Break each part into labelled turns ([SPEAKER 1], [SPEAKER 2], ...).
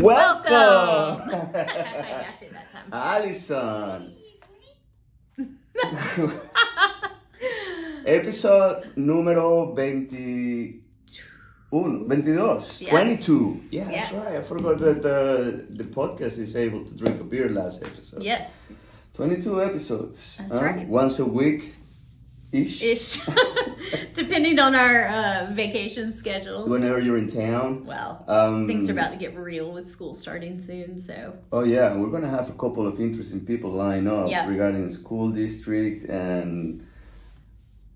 [SPEAKER 1] Welcome,
[SPEAKER 2] I got you that time.
[SPEAKER 1] Alison. Episode número 21, 22,
[SPEAKER 2] Yes.
[SPEAKER 1] 22. Yeah, that's right. I forgot that the, the podcast is able to drink a beer last episode.
[SPEAKER 2] yes,
[SPEAKER 1] 22 episodes.
[SPEAKER 2] That's
[SPEAKER 1] huh?
[SPEAKER 2] right.
[SPEAKER 1] Once a week ish.
[SPEAKER 2] ish. Depending on our uh, vacation schedule.
[SPEAKER 1] Whenever you're in town.
[SPEAKER 2] Well,
[SPEAKER 1] Um,
[SPEAKER 2] things are about to get real with school starting soon, so
[SPEAKER 1] Oh yeah, we're gonna have a couple of interesting people line up
[SPEAKER 2] Yeah.
[SPEAKER 1] regarding the school district and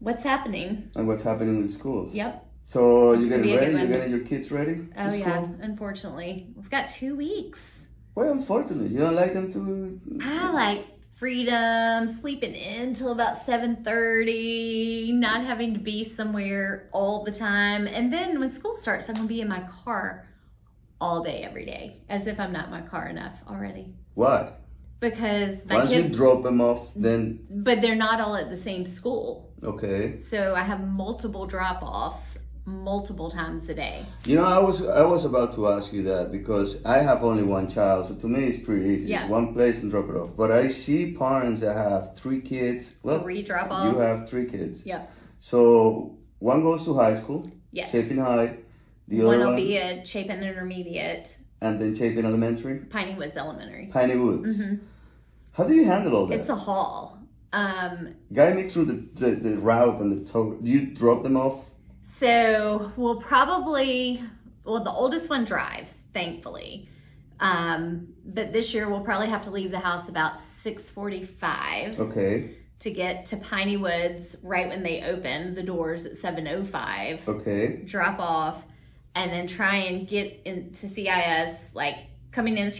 [SPEAKER 2] what's happening?
[SPEAKER 1] and what's happening with schools.
[SPEAKER 2] Yep.
[SPEAKER 1] So you getting ready? You getting your kids ready?
[SPEAKER 2] Oh yeah. Unfortunately, we've got two weeks.
[SPEAKER 1] Well, unfortunately, you don't like them to.
[SPEAKER 2] I like freedom, sleeping in till about seven thirty, not having to be somewhere all the time, and then when school starts, I'm gonna be in my car all day, every day, as if I'm not in my car enough already.
[SPEAKER 1] Why?
[SPEAKER 2] Because my
[SPEAKER 1] Once you drop them off, then
[SPEAKER 2] but they're not all at the same school,
[SPEAKER 1] okay.
[SPEAKER 2] so I have multiple drop-offs multiple times a day.
[SPEAKER 1] You know, I was I was about to ask you that because I have only one child, so to me it's pretty easy.
[SPEAKER 2] Yeah.
[SPEAKER 1] It's one place and drop it off. But I see parents that have three kids. Well,
[SPEAKER 2] Three drop-offs.
[SPEAKER 1] you have three kids.
[SPEAKER 2] Yep.
[SPEAKER 1] So one goes to high school,
[SPEAKER 2] Yes.
[SPEAKER 1] Chapin High. The
[SPEAKER 2] One
[SPEAKER 1] other
[SPEAKER 2] will
[SPEAKER 1] one, will
[SPEAKER 2] be at Chapin Intermediate,
[SPEAKER 1] and then Chapin Elementary,
[SPEAKER 2] Piney Woods Elementary.
[SPEAKER 1] Piney Woods.
[SPEAKER 2] Mhm.
[SPEAKER 1] How do you handle all that?
[SPEAKER 2] It's a haul. Um,
[SPEAKER 1] Guide me through the, the, the route and the tow. Do you drop them off?
[SPEAKER 2] So we'll probably, well, the oldest one drives, thankfully. Um, but this year we'll probably have to leave the house about 6:45
[SPEAKER 1] Okay,
[SPEAKER 2] to get to Piney Woods right when they open the doors at 7:05.
[SPEAKER 1] okay.
[SPEAKER 2] Drop off, and then try and get into CIS like coming in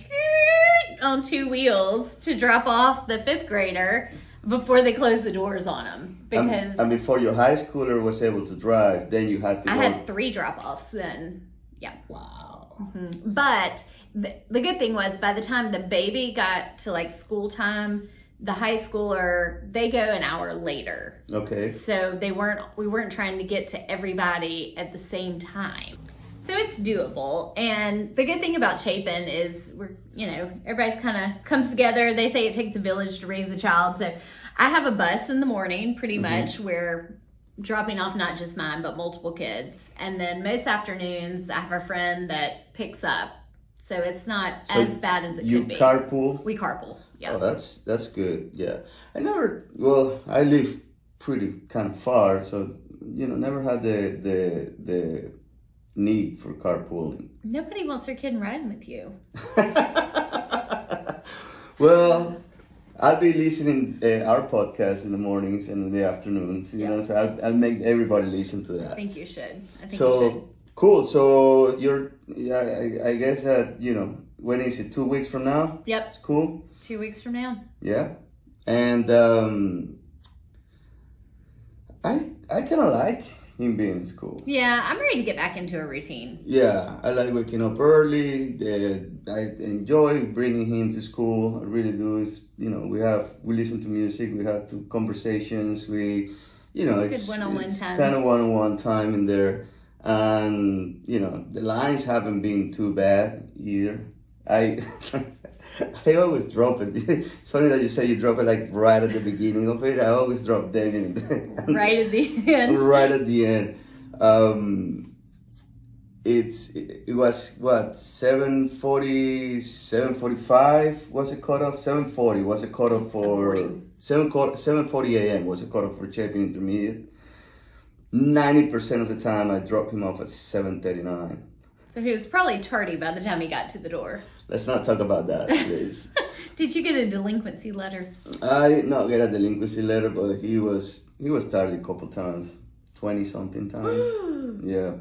[SPEAKER 2] on two wheels to drop off the fifth grader before they close the doors on them
[SPEAKER 1] And-
[SPEAKER 2] because
[SPEAKER 1] and, before your high schooler was able to drive, then you had to
[SPEAKER 2] I
[SPEAKER 1] go.
[SPEAKER 2] had three drop offs then. Yeah.
[SPEAKER 1] wow. Mm-hmm.
[SPEAKER 2] But the, the good thing was by the time the baby got to like school time, the high schooler they go an hour later.
[SPEAKER 1] Okay.
[SPEAKER 2] So they weren't we weren't trying to get to everybody at the same time. So it's doable. And the good thing about Chapin is we're you know, everybody's kind of comes together. They say it takes a village to raise a child. So I have a bus in the morning pretty mm-hmm. much where dropping off not just mine but multiple kids. And then most afternoons I have a friend that picks up. So it's not
[SPEAKER 1] So
[SPEAKER 2] as bad as it
[SPEAKER 1] You
[SPEAKER 2] could be.
[SPEAKER 1] You carpool.
[SPEAKER 2] we carpool. Yeah.
[SPEAKER 1] Oh, that's that's good. Yeah, I never. Well, I live pretty kind of far, so you know, never had the the the need for carpooling.
[SPEAKER 2] Nobody wants their kid riding with you.
[SPEAKER 1] well, I'll be listening uh, our podcast in the mornings and in the afternoons. You know, so I'll, I'll make everybody listen to
[SPEAKER 2] I
[SPEAKER 1] that.
[SPEAKER 2] think you should. I think you should.
[SPEAKER 1] So cool. So you're, yeah, I, I guess that you know, when is it? Two weeks from now.
[SPEAKER 2] Yep,
[SPEAKER 1] It's cool.
[SPEAKER 2] two weeks from now.
[SPEAKER 1] Yeah, and um, I I kind of like him being in school.
[SPEAKER 2] Yeah, I'm ready to get back into a routine.
[SPEAKER 1] Yeah, I like waking up early. Uh, I enjoy bringing him to school. I really do. It's, you know, we have we listen to music. We have conversations. We, you know, it's, it's kind of one-on-one time in there. And you know, the lines haven't been too bad either. I. I always drop it. It's funny that you say you drop it like right at the beginning of it. I always drop them in
[SPEAKER 2] Right at the end.
[SPEAKER 1] right at the end. Um, it's it, was what 740 745 was a cutoff 740 was a cutoff for 7 740 a.m was a cutoff for Chapin intermediate 90% of the time i drop him off at 739
[SPEAKER 2] So he was probably tardy by the time he got to the door.
[SPEAKER 1] Let's not talk about that please
[SPEAKER 2] Did you get a delinquency letter?
[SPEAKER 1] i did not get a delinquency letter but he was he was tardy a couple times 20 something times Yeah.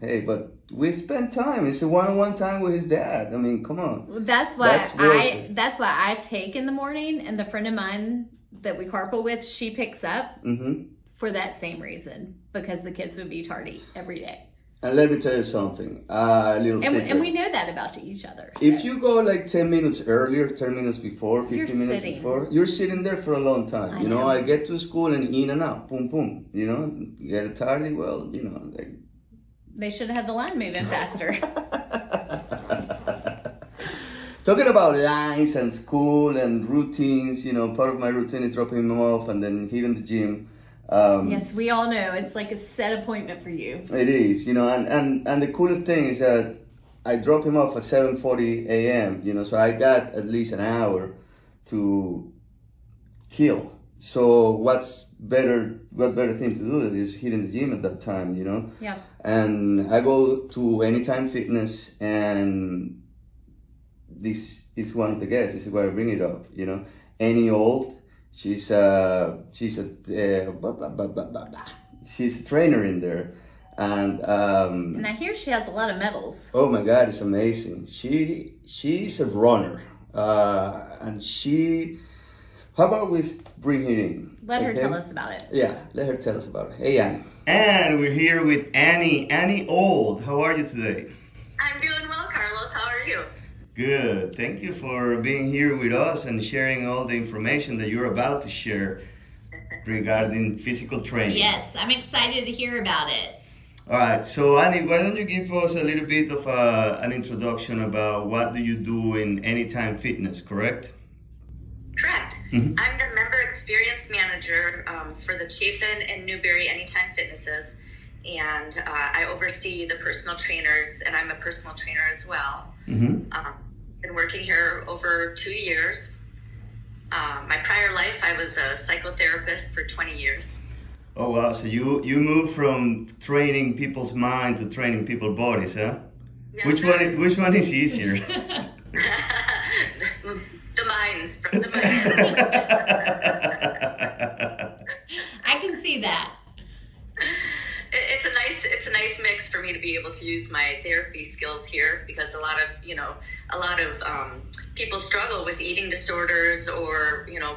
[SPEAKER 1] Hey, but we spent time. It's a one-on-one time with his dad. I mean, come on.
[SPEAKER 2] Well, That's why
[SPEAKER 1] That's
[SPEAKER 2] I that's why I take in the morning and the friend of mine that we carpool with, she picks up
[SPEAKER 1] hmm
[SPEAKER 2] for that same reason. Because the kids would be tardy every day.
[SPEAKER 1] And let me tell you something. Uh, a little
[SPEAKER 2] And,
[SPEAKER 1] secret.
[SPEAKER 2] and we know that about each other.
[SPEAKER 1] if you go like 10 minutes earlier, 10 minutes before, 15
[SPEAKER 2] You're
[SPEAKER 1] minutes
[SPEAKER 2] sitting.
[SPEAKER 1] before, you're sitting there for a long time.
[SPEAKER 2] I
[SPEAKER 1] you know,
[SPEAKER 2] know.
[SPEAKER 1] I get to school and in and out, boom, boom. You know, you get a tardy, well, you know, like,
[SPEAKER 2] They should have had the line moving faster.
[SPEAKER 1] talking about lines and school and routines, you know, part of my routine is dropping him off and then hitting the gym. Um,
[SPEAKER 2] Yes, we all know it's like a set appointment for you.
[SPEAKER 1] It is, you know, and, and, and the coolest thing is that I drop him off at 7.40 a.m., you know, so I got at least an hour to kill. So what's better, what better thing to do than just hitting the gym at that time, you know?
[SPEAKER 2] Yeah.
[SPEAKER 1] And I go to Anytime Fitness and this is one of the guests, this is where I bring it up, you know? Annie Old, she's a, she's a, uh, blah, blah, blah, blah, blah, blah. she's a trainer in there. And um,
[SPEAKER 2] And I hear she has a lot of medals.
[SPEAKER 1] Oh my God, it's amazing. She she's a runner, uh, and she. How about we bring her in?
[SPEAKER 2] Let her tell us about it.
[SPEAKER 1] Yeah, let her tell us about it. Hey, Annie. And we're here with Annie. Annie Old. How are you today?
[SPEAKER 3] I'm doing well, Carlos. How are you?
[SPEAKER 1] Good. Thank you for being here with us and sharing all the information that you're about to share regarding physical training.
[SPEAKER 2] Yes, I'm excited to hear about it.
[SPEAKER 1] All right, so Annie, why don't you give us a little bit of uh, an introduction about what do you do in Anytime Fitness, correct?
[SPEAKER 3] Correct.
[SPEAKER 1] Mhm.
[SPEAKER 3] I'm the member experience manager um, for the Chapin and Newberry Anytime Fitnesses, and uh, I oversee the personal trainers, and I'm a personal trainer as well.
[SPEAKER 1] Mm-hmm.
[SPEAKER 3] Um, been working here over two years. Um, my prior life, I was a psychotherapist for 20 years.
[SPEAKER 1] Oh wow, so you you move from training people's mind to training people's bodies, huh?
[SPEAKER 3] Yes,
[SPEAKER 1] Which
[SPEAKER 3] sir.
[SPEAKER 1] one is, which one is easier?
[SPEAKER 3] the minds from the minds.
[SPEAKER 2] I can see that.
[SPEAKER 3] It- it's a nice it's a nice mix for me to be able to use my therapy skills here because a lot of you know a lot of um, people struggle with eating disorders or you know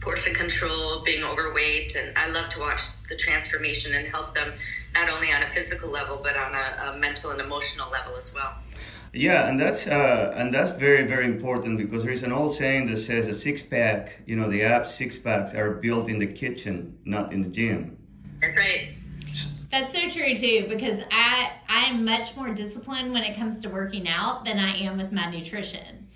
[SPEAKER 3] portion control being overweight and i love to watch the transformation and help them not only on a physical level but on a, a mental and emotional level as well
[SPEAKER 1] yeah, and that's uh, and that's very very important because there is an old saying that says a six pack, you know, the abs six packs are built in the kitchen, not in the gym.
[SPEAKER 3] that's right
[SPEAKER 2] That's so true too, because I I'm much more disciplined when it comes to working out than I am with my nutrition.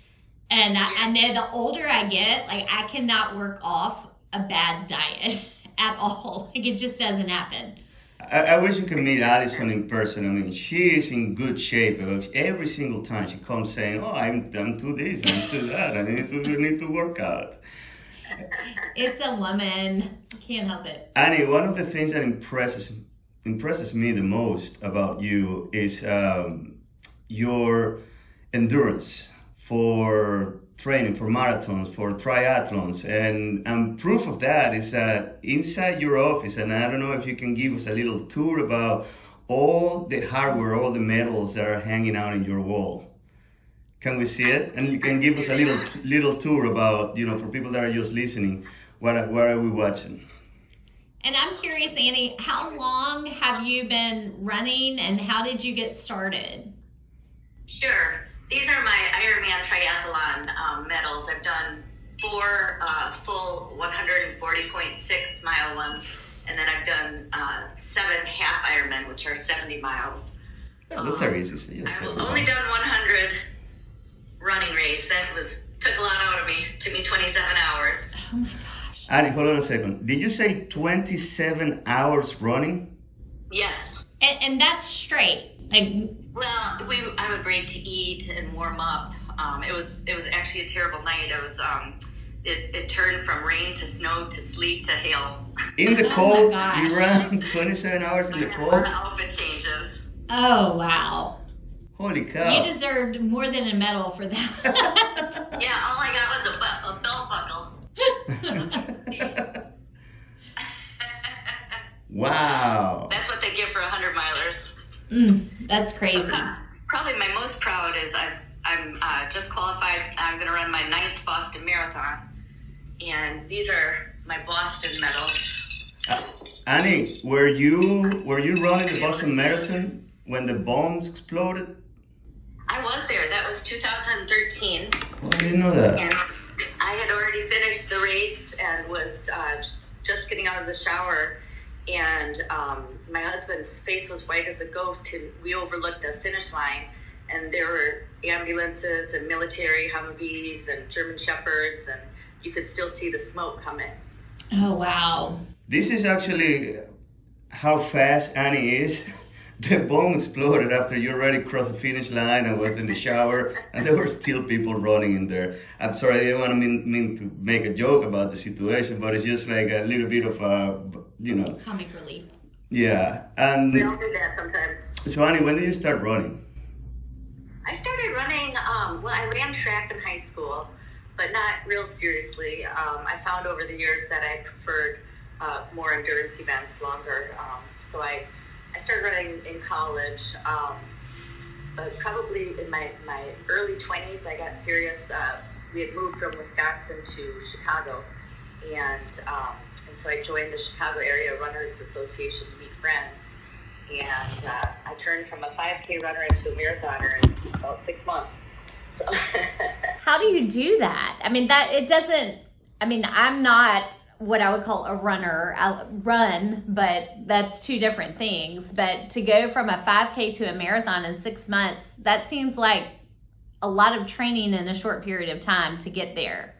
[SPEAKER 2] And I, I know the older I get, like I cannot work off a bad diet at all. Like it just doesn't happen.
[SPEAKER 1] I, I wish you could meet Alison in person. I mean, she is in good shape. Every single time she comes saying, "Oh, I'm I'm to this, I'm to that. I need to I need to work out."
[SPEAKER 2] It's a woman. Can't help it.
[SPEAKER 1] Annie, one of the things that impresses impresses me the most about you is um, your endurance for training, for marathons, for triathlons, and and proof of that is that inside your office, and I don't know if you can give us a little tour about all the hardware, all the medals that are hanging out in your wall. Can we see it? And you can give us a little little tour about you know for people that are just listening, what what are we watching?
[SPEAKER 2] And I'm curious, Annie, how long have you been running and how did you get started?
[SPEAKER 3] Sure. These are my Ironman triathlon um, medals. I've done four uh, full 140.6 mile ones, and then I've done uh, seven half Ironman, which are 70 miles.
[SPEAKER 1] Yeah, that's very easy. So yes,
[SPEAKER 3] I've only done 100 running race. That was took a lot out of me. Took me 27 hours.
[SPEAKER 2] Oh my gosh.
[SPEAKER 1] Annie, hold on a second. Did you say 27 hours running?
[SPEAKER 3] Yes.
[SPEAKER 2] And, and that's straight. Like,
[SPEAKER 3] Well, we I would break to eat and warm up. Um, it was it was actually a terrible night. It was um, it, it turned from rain to snow to sleet to hail.
[SPEAKER 1] In the
[SPEAKER 2] Oh
[SPEAKER 1] cold,
[SPEAKER 2] gosh.
[SPEAKER 1] you ran 27 hours in the cold?
[SPEAKER 3] outfit changes.
[SPEAKER 2] oh wow.
[SPEAKER 1] Holy cow.
[SPEAKER 2] You deserved more than a medal for that.
[SPEAKER 3] Yeah, all I got was a, bu- a belt buckle.
[SPEAKER 1] wow.
[SPEAKER 3] That's what they give for a hundred milers.
[SPEAKER 2] mm, that's crazy.
[SPEAKER 3] Probably my most proud is I'm I'm uh, just qualified. I'm going to run my ninth Boston Marathon, and these are my Boston medals.
[SPEAKER 1] Uh, Annie, were you were you running the Boston Marathon when the bombs exploded?
[SPEAKER 3] I was there. That was 2013.
[SPEAKER 1] Oh, I didn't know that.
[SPEAKER 3] And I had already finished the race and was uh, just getting out of the shower. And um, my husband's face was white as a ghost. And we overlooked the finish line. and there were ambulances and military Humvees and German Shepherds, and you could still see the smoke coming.
[SPEAKER 2] Oh wow!
[SPEAKER 1] This is actually how fast Annie is. The bomb exploded after you already crossed the finish line and was in the shower, and there were still people running in there. I'm sorry, I didn't want to mean, mean to make a joke about the situation, but it's just like a little bit of a, you know,
[SPEAKER 2] Comic relief.
[SPEAKER 1] yeah. And
[SPEAKER 3] We all do that sometimes.
[SPEAKER 1] so, Annie, when did you start running?
[SPEAKER 3] I started running, um, well, I ran track in high school, but not real seriously. Um, I found over the years that I preferred uh, more endurance events, longer. Um, so I, I started running in college. Um, but probably in my, my early 20s, I got serious. Uh, we had moved from Wisconsin to Chicago. And, um, and so I joined the Chicago Area Runners Association to meet friends. And uh, I turned from a 5K runner into a marathoner in about six months. So
[SPEAKER 2] How do you do that? I mean, that it doesn't. I mean, I'm not what I would call a runner. I run, but that's two different things. But to go from a 5K to a marathon in six months, that seems like a lot of training in a short period of time to get there.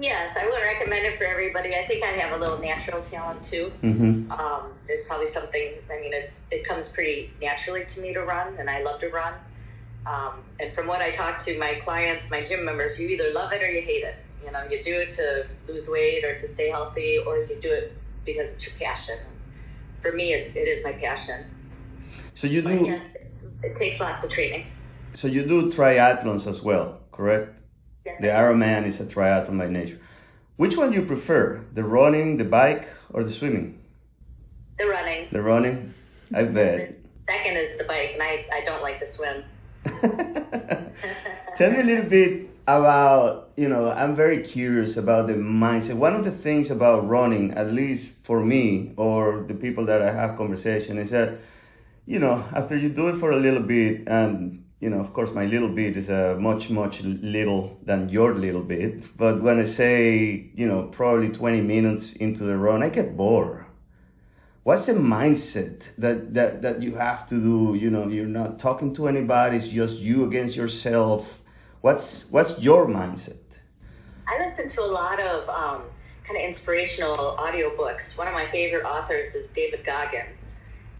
[SPEAKER 3] yes, I would recommend it for everybody. I think I have a little natural talent too.
[SPEAKER 1] Mm-hmm.
[SPEAKER 3] Um, it's probably something. I mean, it's it comes pretty naturally to me to run, and I love to run. Um, and from what I talk to my clients, my gym members, you either love it or you hate it. You know, you do it to lose weight or to stay healthy, or you do it because it's your passion. For me, it, it is my passion.
[SPEAKER 1] So you do.
[SPEAKER 3] yes, it takes lots of training.
[SPEAKER 1] So you do triathlons as well, correct?
[SPEAKER 3] Yes.
[SPEAKER 1] The Ironman is a triathlon by nature. Which one do you prefer? The running, the bike, or the swimming?
[SPEAKER 3] The running.
[SPEAKER 1] The running? I bet.
[SPEAKER 3] Second is the bike, and I, I don't like to swim.
[SPEAKER 1] Tell me a little bit about, you know, I'm very curious about the mindset. One of the things about running, at least for me or the people that I have conversation, is that, you know, after you do it for a little bit, and, you know, of course, my little bit is a much, much little than your little bit. But when I say, you know, probably 20 minutes into the run, I get bored what's the mindset that, that that you have to do you know you're not talking to anybody it's just you against yourself what's what's your mindset
[SPEAKER 3] I listen to a lot of um, kind of inspirational audiobooks. One of my favorite authors is David Goggins.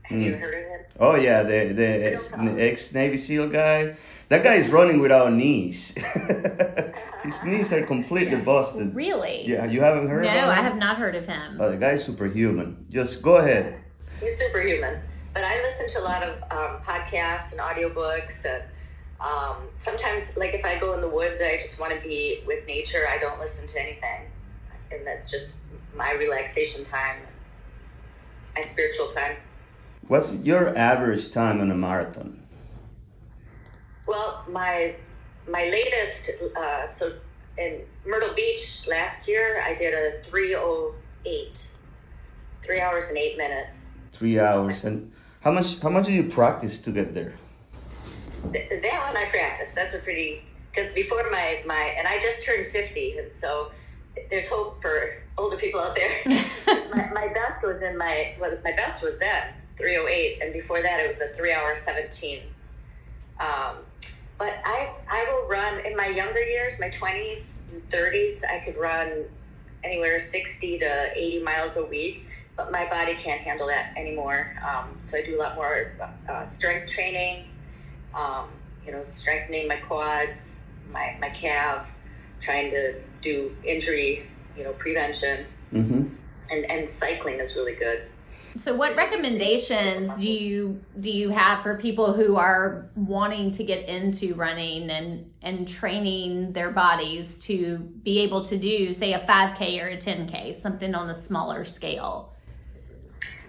[SPEAKER 3] Have you heard of him?
[SPEAKER 1] oh yeah the the ex navy seal guy that guy is running without knees his knees are completely busted
[SPEAKER 2] Really?
[SPEAKER 1] yeah you haven't heard
[SPEAKER 2] No,
[SPEAKER 1] about
[SPEAKER 2] I have not heard of him.
[SPEAKER 1] oh, the guy's superhuman just go ahead
[SPEAKER 3] He's superhuman. But I listen to a lot of um, podcasts and audiobooks. And um, sometimes, like if I go in the woods, I just want to be with nature. I don't listen to anything. And that's just my relaxation time, my spiritual time.
[SPEAKER 1] what's your average time on a marathon
[SPEAKER 3] Well, my my latest, uh, so in Myrtle Beach last year, I did a 308, three hours and eight minutes.
[SPEAKER 1] three hours and how much how much do you practice to get there
[SPEAKER 3] Th- that one I practice. That's a pretty, because before my, my, and I just turned 50, and so there's hope for older people out there. my, my best was in my, well, my best was then 308, and before that it was a three hour 17. Um, but I, I will run in my younger years, my 20s and 30s, I could run anywhere 60 to 80 miles a week, but my body can't handle that anymore. Um, so I do a lot more uh, strength training, um, you know, strengthening my quads, my, my calves, trying to do injury, you know, prevention.
[SPEAKER 1] mm-hmm.
[SPEAKER 3] And, and cycling is really good.
[SPEAKER 2] So, what recommendations do you do you have for people who are wanting to get into running and and training their bodies to be able to do, say, a five k or a ten k, something on a smaller scale?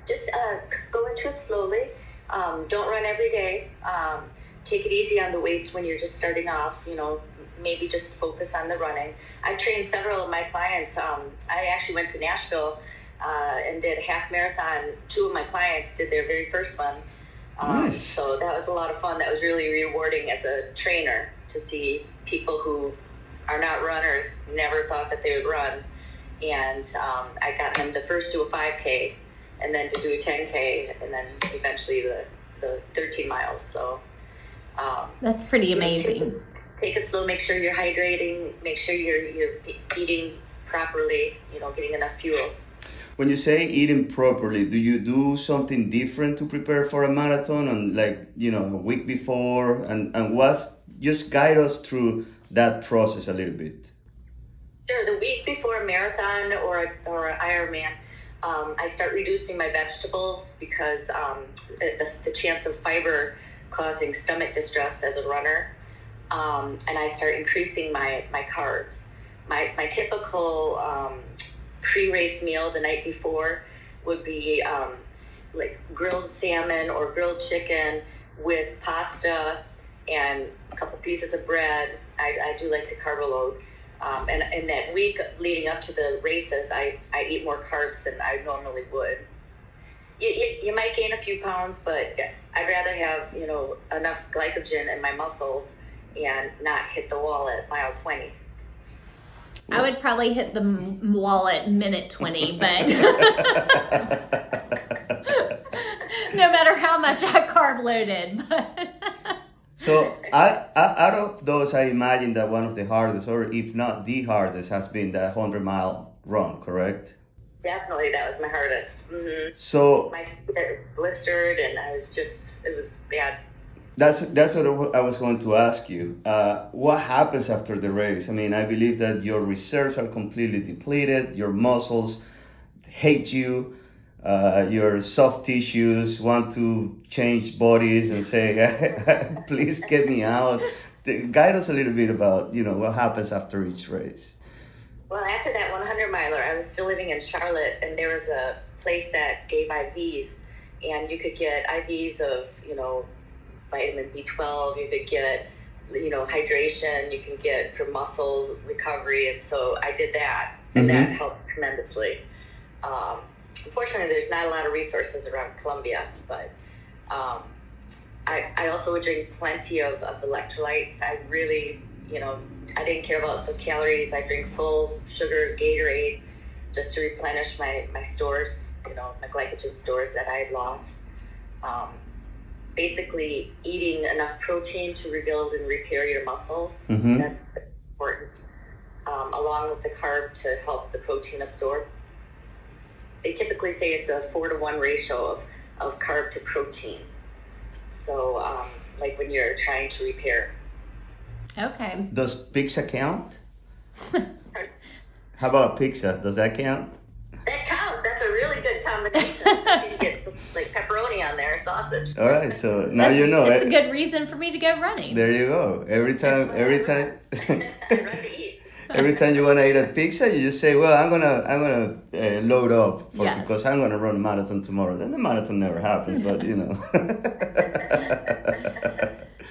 [SPEAKER 3] Just uh, go into it slowly. Um, don't run every day. Um, take it easy on the weights when you're just starting off. You know, maybe just focus on the running. I've trained several of my clients. Um, I actually went to Nashville uh, and did a half marathon. Two of my clients did their very first one. Um,
[SPEAKER 1] Nice.
[SPEAKER 3] So that was a lot of fun. That was really rewarding as a trainer to see people who are not runners, never thought that they would run. And um, I got them to first do a 5K and then to do a 10K and then eventually the, the 13 miles. So Um,
[SPEAKER 2] That's pretty amazing.
[SPEAKER 3] take it slow. Make sure you're hydrating. Make sure you're you're eating properly. You know, getting enough fuel.
[SPEAKER 1] When you say eating properly, do you do something different to prepare for a marathon and like, you know, a week before and, and what's just guide us through that process a little bit.
[SPEAKER 3] Sure. The week before a marathon or a, or an Ironman, um, I start reducing my vegetables because um, the, the chance of fiber causing stomach distress as a runner. Um, and I start increasing my, my carbs. My, my typical um, pre-race meal the night before would be um, like grilled salmon or grilled chicken with pasta and a couple pieces of bread. I, I do like to carb load. Um, and in that week leading up to the races, I, I eat more carbs than I normally would. You, you, you might gain a few pounds, but I'd rather have, you know, enough glycogen in my muscles and not hit the wall at mile 20.
[SPEAKER 2] I would probably hit the m- wall at minute 20, but no matter how much I carb loaded.
[SPEAKER 1] So, I, I, out of those, I imagine that one of the hardest, or if not the hardest, has been the 100 mile run, correct?
[SPEAKER 3] Definitely, that was my hardest. hmm
[SPEAKER 1] So,
[SPEAKER 3] My feet blistered, and I was just, it was bad.
[SPEAKER 1] That's that's what I was going to ask you. Uh, what happens after the race? I mean, I believe that your reserves are completely depleted. Your muscles hate you. Uh, your soft tissues want to change bodies and say, "Please get me out." Guide us a little bit about you know what happens after each race.
[SPEAKER 3] Well, after that 100 miler, I was still living in Charlotte, and there was a place that gave IVs, and you could get IVs of, you know, vitamin B12, you could get, you know, hydration, you can get for muscle recovery, and so I did that, and
[SPEAKER 1] Mhm.
[SPEAKER 3] that helped tremendously. Um, unfortunately, there's not a lot of resources around Columbia, but um, I, I also would drink plenty of, of electrolytes. I really, you know, I didn't care about the calories. I drink full sugar Gatorade just to replenish my, my stores, you know, my glycogen stores that I had lost. Um, basically, eating enough protein to rebuild and repair your muscles.
[SPEAKER 1] Mhm.
[SPEAKER 3] That's important, um, along with the carb to help the protein absorb. They typically say it's a four to one ratio of, of carb to protein. So, um, like when you're trying to repair.
[SPEAKER 2] Okay.
[SPEAKER 1] Does pizza count? How about pizza? Does that count?
[SPEAKER 3] That counts. That's a really good combination. Especially you get some, like pepperoni on there, sausage.
[SPEAKER 1] All right. So now you know.
[SPEAKER 2] It's a good reason for me to go running.
[SPEAKER 1] There you go. Every time, every time,
[SPEAKER 3] I run to eat.
[SPEAKER 1] every time you wanna eat a pizza, you just say, "Well, I'm gonna, I'm gonna uh, load up for,
[SPEAKER 2] Yes.
[SPEAKER 1] because I'm gonna run a marathon tomorrow." Then the marathon never happens, but you know.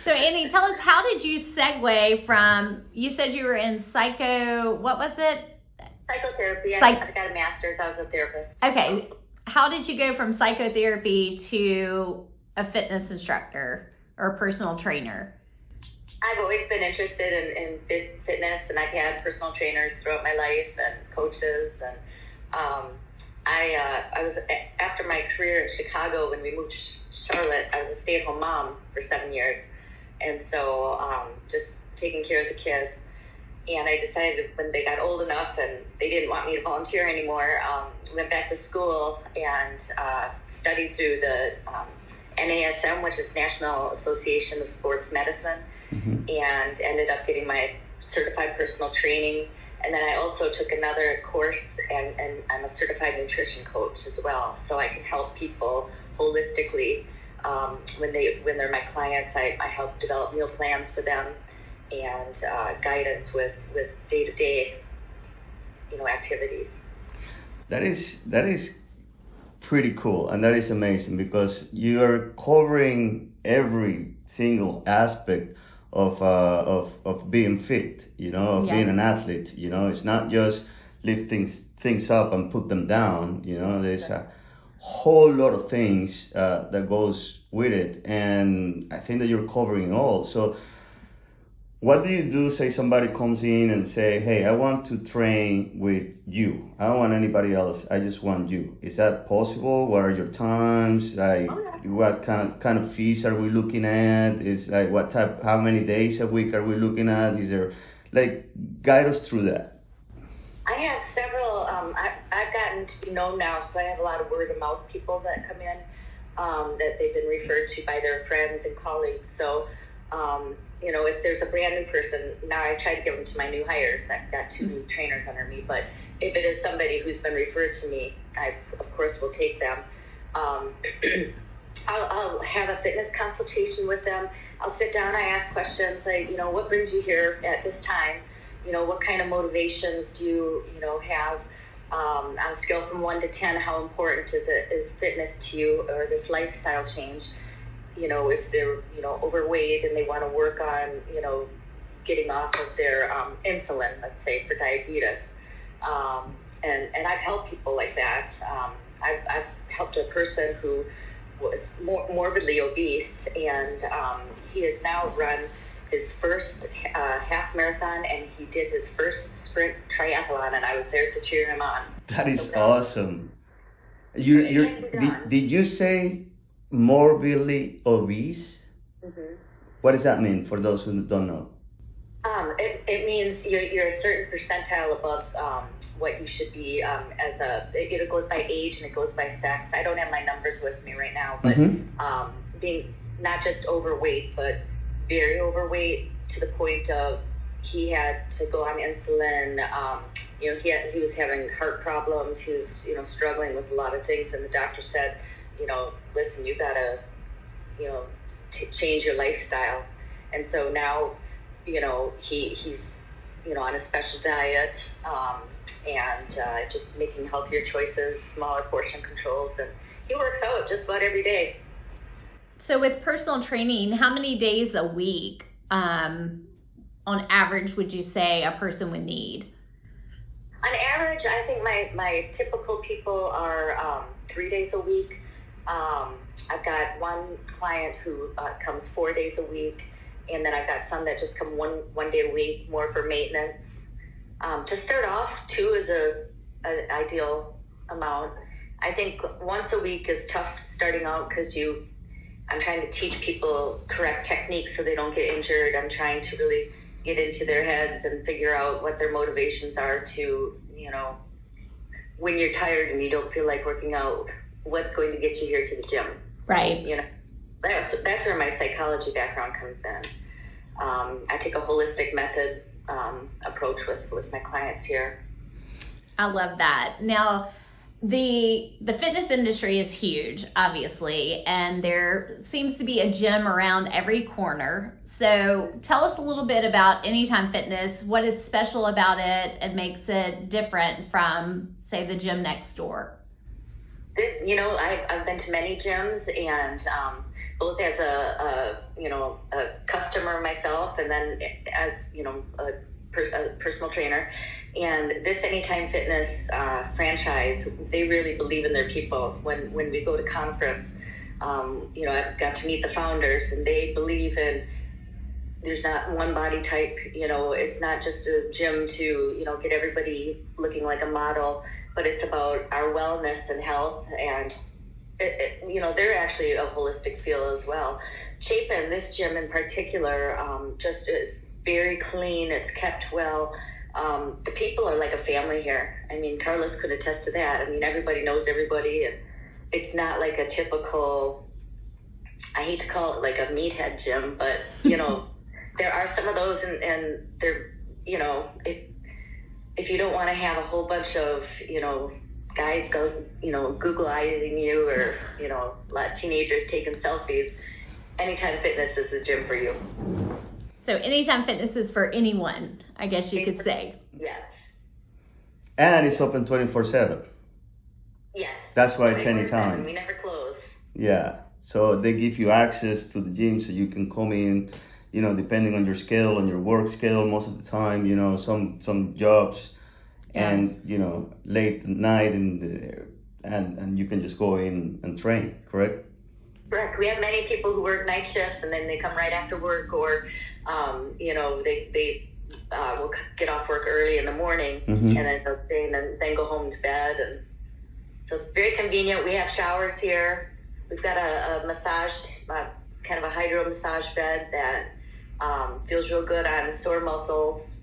[SPEAKER 2] So, Annie, tell us how did you segue from? You said you were in psycho. What was it?
[SPEAKER 3] Psychotherapy. I,
[SPEAKER 2] Psych-
[SPEAKER 3] I got a master's. I was a therapist.
[SPEAKER 2] Okay, how did you go from psychotherapy to a fitness instructor or a personal trainer?
[SPEAKER 3] I've always been interested in, in fitness, and I've had personal trainers throughout my life and coaches. And um, I, uh, I was after my career in Chicago when we moved to Charlotte. I was a stay-at-home mom for seven years, and so um, just taking care of the kids. And I decided when they got old enough and they didn't want me to volunteer anymore, um, went back to school and uh, studied through the um, NASM, which is National Association of Sports Medicine and ended up getting my certified personal training. And then I also took another course, and, and I'm a certified nutrition coach as well. So I can help people holistically um, when they when they're my clients. I, I help develop meal plans for them and uh, guidance with with day to day, you know, activities.
[SPEAKER 1] that is that is pretty cool, and that is amazing because you are covering every single aspect of uh, of of being fit. You know, of
[SPEAKER 2] Yeah.
[SPEAKER 1] being an athlete. You know, it's not just lift things things up and put them down. You know, there's a whole lot of things uh, that goes with it, and I think that you're covering all. So, what do you do? Say somebody comes in and say, "Hey, I want to train with you. I don't want anybody else. I just want you." Is that possible? What are your times? Like,
[SPEAKER 3] Okay.
[SPEAKER 1] what kind of, kind of fees are we looking at? Is like what type? How many days a week are we looking at? Is there like guide us through that?
[SPEAKER 3] I have several. Um, I, I've gotten to be known now, so I have a lot of word of mouth people that come in um, that they've been referred to by their friends and colleagues. So, um, you know, if there's a brand new person, now I try to give them to my new hires. I've got two new trainers under me, but if it is somebody who's been referred to me, I of course will take them. Um, I'll, I'll have a fitness consultation with them. I'll sit down. I ask questions like, you know, what brings you here at this time? You know, what kind of motivations do you, you know, have? Um, on a scale from one to ten, how important is it is fitness to you, or this lifestyle change? You know, if they're you know overweight and they want to work on you know getting off of their um, insulin, let's say for diabetes, um, and and I've helped people like that. Um, I've, I've helped a person who was mor- morbidly obese, and um, he has now run his first uh, half marathon, and he did his first sprint triathlon, and I was there to cheer him on.
[SPEAKER 1] That is
[SPEAKER 3] So proud.
[SPEAKER 1] awesome. You
[SPEAKER 3] It
[SPEAKER 1] you did, did you say morbidly obese?
[SPEAKER 3] Mhm.
[SPEAKER 1] What does that mean for those who don't know?
[SPEAKER 3] Um, it, it means you're, you're a certain percentile above um, what you should be um, as a. It, it goes by age and it goes by sex. I don't have my numbers with me right now, but
[SPEAKER 1] Mhm.
[SPEAKER 3] um, being not just overweight, but very overweight to the point of he had to go on insulin. Um, you know, he had, he was having heart problems. He was you know struggling with a lot of things, and the doctor said, you know, listen, you gotta, you know, t- change your lifestyle. And so now, you know, he he's you know on a special diet um, and uh, just making healthier choices, smaller portion controls, and he works out just about every day.
[SPEAKER 2] So with personal training, how many days a week, um, on average, would you say a person would need?
[SPEAKER 3] On average, I think my, my typical people are um, three days a week. Um, I've got one client who uh, comes four days a week, and then I've got some that just come one one day a week, more for maintenance. Um, to start off, two is a an ideal amount. I think once a week is tough starting out because you. I'm trying to teach people correct techniques so they don't get injured. I'm trying to really get into their heads and figure out what their motivations are to, you know, when you're tired and you don't feel like working out, what's going to get you here to the gym?
[SPEAKER 2] Right.
[SPEAKER 3] You know, that's, that's where my psychology background comes in. Um, I take a holistic method um, approach with, with my clients here.
[SPEAKER 2] I love that. Now, the the fitness industry is huge, obviously, and there seems to be a gym around every corner. So, tell us a little bit about Anytime Fitness. What is special about it and makes it different from, say, the gym next door?
[SPEAKER 3] You know, I've, I've been to many gyms and um, both as a, a, you know, a customer myself and then as, you know, a, pers- a personal trainer. And this Anytime Fitness uh, franchise, they really believe in their people. When, when we go to conference, um, you know, I've got to meet the founders and they believe in there's not one body type, you know, it's not just a gym to, you know, get everybody looking like a model but it's about our wellness and health and it, it, you know they're actually a holistic feel as well chapin this gym in particular um, just is very clean it's kept well um, the people are like a family here. I mean carlos could attest to that. I mean everybody knows everybody and it's not like a typical i hate to call it like a meathead gym but you know there are some of those and, and they're you know it, if you don't want to have a whole bunch of you know guys go you know google eyeing you or you know a lot of teenagers taking selfies anytime fitness is the gym for you
[SPEAKER 2] So, Anytime Fitness is for anyone, I guess you could say.
[SPEAKER 3] yes
[SPEAKER 1] And it's open 24 7.
[SPEAKER 3] yes
[SPEAKER 1] That's why it's anytime.
[SPEAKER 3] we never close
[SPEAKER 1] Yeah. So they give you access to the gym so you can come in, you know, depending on your schedule, on your work schedule most of the time, you know, some some jobs and, you know, late night and the, and and you can just go in and train, correct?
[SPEAKER 3] Correct. We have many people who work night shifts and then they come right after work, or Um, you know, they they uh, will get off work early in the morning
[SPEAKER 1] Mhm.
[SPEAKER 3] and then they'll stay and then, then go home to bed. And so it's very convenient. We have showers here. We've got a, a massaged, uh, kind of a hydro massage bed that um, feels real good on sore muscles.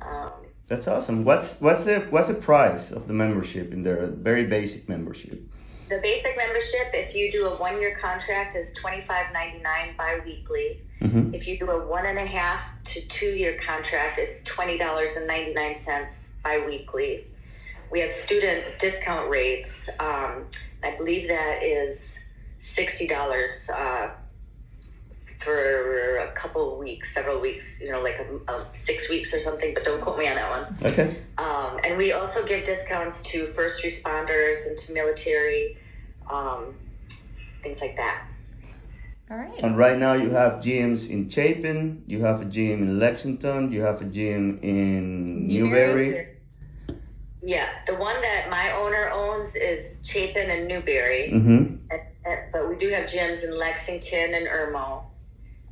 [SPEAKER 3] Um,
[SPEAKER 1] That's awesome. What's what's the what's the price of the membership in there? Very basic membership.
[SPEAKER 3] The basic membership, if you do a one year contract, is twenty five ninety nine bi weekly.
[SPEAKER 1] Mhm.
[SPEAKER 3] If you do a one and a half to two year contract, it's twenty dollars and ninety nine cents bi weekly. We have student discount rates. Um, I believe that is sixty dollars uh, for a couple of weeks, several weeks. You know, like a, a six weeks or something. But don't quote me on that one.
[SPEAKER 1] Okay.
[SPEAKER 3] Um, and we also give discounts to first responders and to military, um, things like that.
[SPEAKER 2] All right.
[SPEAKER 1] And right now you have gyms in Chapin, you have a gym in Lexington, you have a gym in
[SPEAKER 2] Newberry.
[SPEAKER 1] Newberry.
[SPEAKER 3] Yeah, the one that my owner owns is Chapin and Newberry,
[SPEAKER 1] Mm-hmm.
[SPEAKER 3] and, and, but we do have gyms in Lexington and Irmo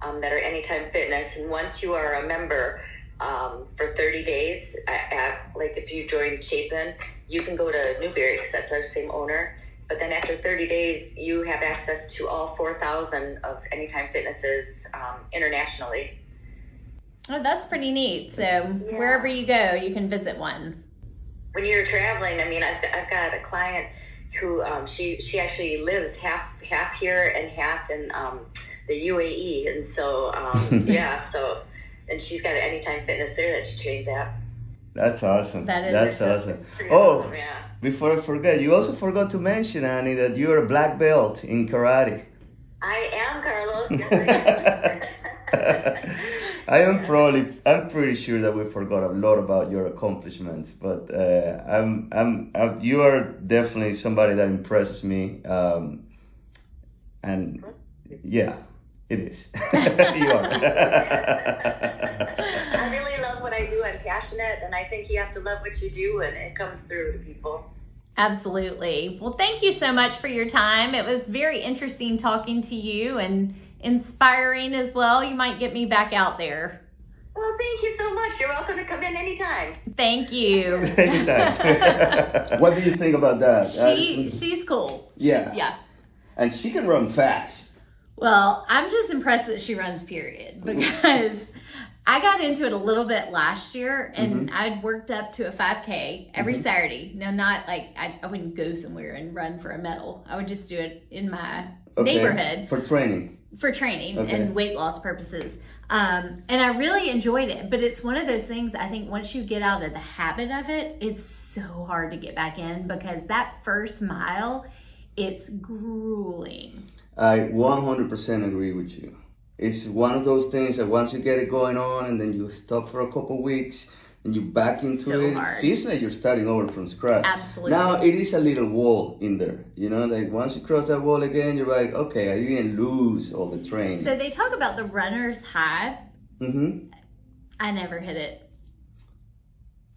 [SPEAKER 3] um, that are Anytime Fitness. And once you are a member um, for 30 days, at, at, like if you join Chapin, you can go to Newberry because that's our same owner. But then after 30 days, you have access to all 4,000 of Anytime Fitnesses um, internationally.
[SPEAKER 2] Oh, that's pretty neat. So wherever you go, you can visit one.
[SPEAKER 3] when you're traveling, I mean, I've, I've got a client who um, she she actually lives half half here and half in um, the UAE, and so um, yeah, so and she's got an Anytime Fitness there that she trains at.
[SPEAKER 1] That's awesome.
[SPEAKER 2] That is-
[SPEAKER 1] That's awesome.
[SPEAKER 3] Pretty
[SPEAKER 1] Oh,
[SPEAKER 3] awesome, yeah.
[SPEAKER 1] before I forget, you also forgot to mention, Annie, that you're a black belt in karate.
[SPEAKER 3] I am Carlos. Yes, I am.
[SPEAKER 1] I am probably, I'm pretty sure that we forgot a lot about your accomplishments, but uh, I'm, I'm, I'm, you are definitely somebody that impresses me. Um, and yeah, it is. you are.
[SPEAKER 3] I really love what I do. I'm passionate, and I think you have to love what you do, and it comes through to people.
[SPEAKER 2] Absolutely. Well, thank you so much for your time. It was very interesting talking to you and inspiring as well. You might get me back out there.
[SPEAKER 3] Well, thank you so much. You're welcome to come in anytime.
[SPEAKER 2] Thank you.
[SPEAKER 1] Anytime. what do you think about that?
[SPEAKER 2] she
[SPEAKER 1] Uh,
[SPEAKER 2] she's cool.
[SPEAKER 1] yeah.
[SPEAKER 2] Yeah.
[SPEAKER 1] And she can run fast.
[SPEAKER 2] Well, I'm just impressed that she runs period because I got into it a little bit last year and I'd worked up to a 5K every Saturday. Now, not like I, I wouldn't go somewhere and run for a medal. I would just do it in my
[SPEAKER 1] Okay.
[SPEAKER 2] neighborhood
[SPEAKER 1] For training.
[SPEAKER 2] for training
[SPEAKER 1] Okay.
[SPEAKER 2] and weight loss purposes. Um, and I really enjoyed it, but it's one of those things I think once you get out of the habit of it, it's so hard to get back in because that first mile, it's grueling.
[SPEAKER 1] I 100% agree with you. It's one of those things that once you get it going on and then you stop for a couple weeks and you back into
[SPEAKER 2] So
[SPEAKER 1] it,
[SPEAKER 2] hard.
[SPEAKER 1] it feels like you're starting over from scratch.
[SPEAKER 2] Absolutely.
[SPEAKER 1] Now it is a little wall in there, you know, like once you cross that wall again, you're like, okay, I didn't lose all the training.
[SPEAKER 2] So they talk about the runner's high.
[SPEAKER 1] mm-hmm.
[SPEAKER 2] I never hit it.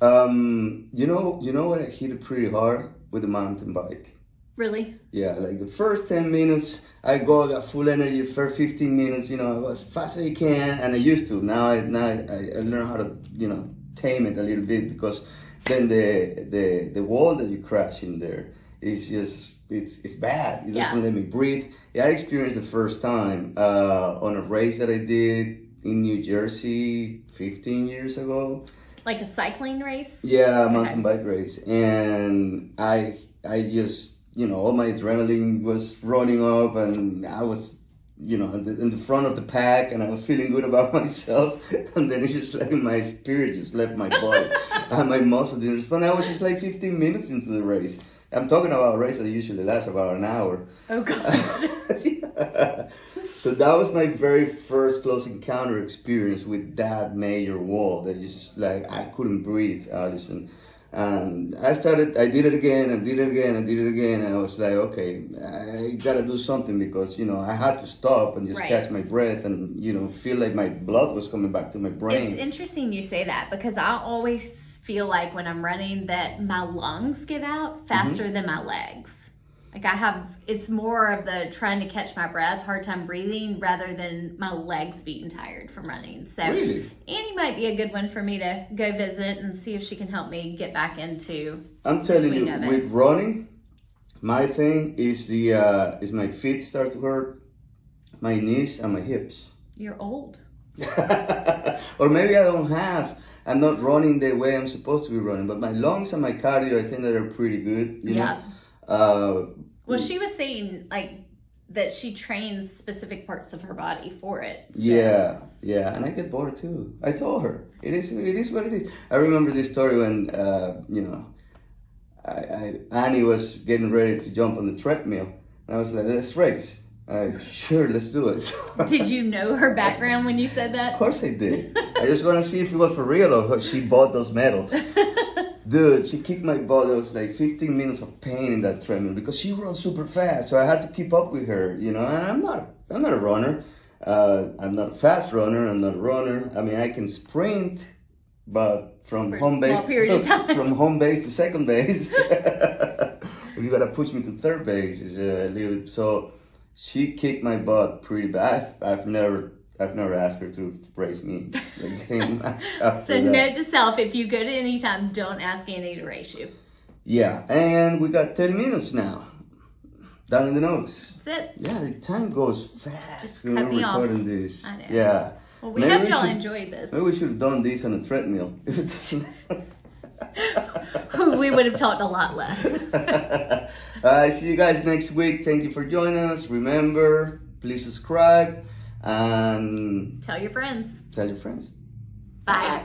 [SPEAKER 1] Um, you know, you know what? I hit it pretty hard with the mountain bike.
[SPEAKER 2] Really?
[SPEAKER 1] Yeah, like the first 10 minutes, I go, I got full energy. First 15 minutes, you know, I was fast as I can, and I used to. Now I now I, I learn how to, you know, tame it a little bit because then the the the wall that you crash in there is just it's it's bad. It doesn't
[SPEAKER 2] Yeah.
[SPEAKER 1] let me breathe. Yeah, I experienced the first time uh, on a race that I did in New Jersey 15 years ago.
[SPEAKER 2] Like a cycling race?
[SPEAKER 1] Yeah, a mountain bike race, and I I just you know all my adrenaline was running up, and I was you know in the, in the front of the pack, and I was feeling good about myself, and then it's just like my spirit just left my body, and my muscle didn't respond. I was just like 15 minutes into the race. I'm talking about a race that usually lasts about an hour.
[SPEAKER 2] Oh gosh.
[SPEAKER 1] Yeah. So that was my very first close encounter experience with that major wall that is just like I couldn't breathe, Allison. And I started, I did it again, and did it again, and did it again. And I was like, okay, I gotta do something because, you know, I had to stop and just
[SPEAKER 2] Right.
[SPEAKER 1] catch my breath and, you know, feel like my blood was coming back to my brain.
[SPEAKER 2] It's interesting you say that because I always feel like when I'm running that my lungs give out faster
[SPEAKER 1] Mm-hmm.
[SPEAKER 2] than my legs. Like I have, it's more of the trying to catch my breath, hard time breathing, rather than my legs being tired from running. So
[SPEAKER 1] Really?
[SPEAKER 2] Annie might be a good one for me to go visit and see if she can help me get back into.
[SPEAKER 1] I'm telling you, with running, my thing is the uh, is my feet start to hurt, my knees and my hips.
[SPEAKER 2] You're old.
[SPEAKER 1] or maybe I don't have. I'm not running the way I'm supposed to be running, but my lungs and my cardio, I think that are pretty good. You
[SPEAKER 2] Yeah.
[SPEAKER 1] Know? Uh,
[SPEAKER 2] Well, she was saying like that she trains specific parts of her body for it. So-
[SPEAKER 1] Yeah, yeah, and I get bored too. I told her it is. It is what it is. I remember this story when uh, you know, I, I Annie was getting ready to jump on the treadmill, and I was like, "Let's race." Uh, sure, let's do it.
[SPEAKER 2] Did you know her background when you said that?
[SPEAKER 1] Of course I did. I just want to see if it was for real or if she bought those medals. Dude, she kicked my butt. There was like 15 minutes of pain in that treadmill because she runs super fast. So I had to keep up with her, you know. And I'm not, I'm not a runner. Uh, I'm not a fast runner. I'm not a runner. I mean, I can sprint, but from
[SPEAKER 2] For
[SPEAKER 1] home base
[SPEAKER 2] time.
[SPEAKER 1] from home base to second base, if you gotta push me to third base, is a little. So she kicked my butt pretty bad. I've, I've never. I've never asked her to race me
[SPEAKER 2] So note to self: if you go to Anytime, don't ask Annie to race you.
[SPEAKER 1] Yeah, and we got 30 minutes now. Down in the notes.
[SPEAKER 2] That's it.
[SPEAKER 1] Yeah, the time goes fast
[SPEAKER 2] Just
[SPEAKER 1] when
[SPEAKER 2] cut
[SPEAKER 1] we're
[SPEAKER 2] me off.
[SPEAKER 1] recording this.
[SPEAKER 2] I know.
[SPEAKER 1] Yeah.
[SPEAKER 2] Well, we
[SPEAKER 1] Maybe
[SPEAKER 2] hope
[SPEAKER 1] we
[SPEAKER 2] y'all
[SPEAKER 1] should-
[SPEAKER 2] enjoyed this.
[SPEAKER 1] Maybe we should have done this on a treadmill. If it doesn't.
[SPEAKER 2] we would have talked a lot less.
[SPEAKER 1] Right, see you guys next week. Thank you for joining us. Remember, please subscribe and
[SPEAKER 2] Tell your friends.
[SPEAKER 1] tell your friends.
[SPEAKER 2] Bye.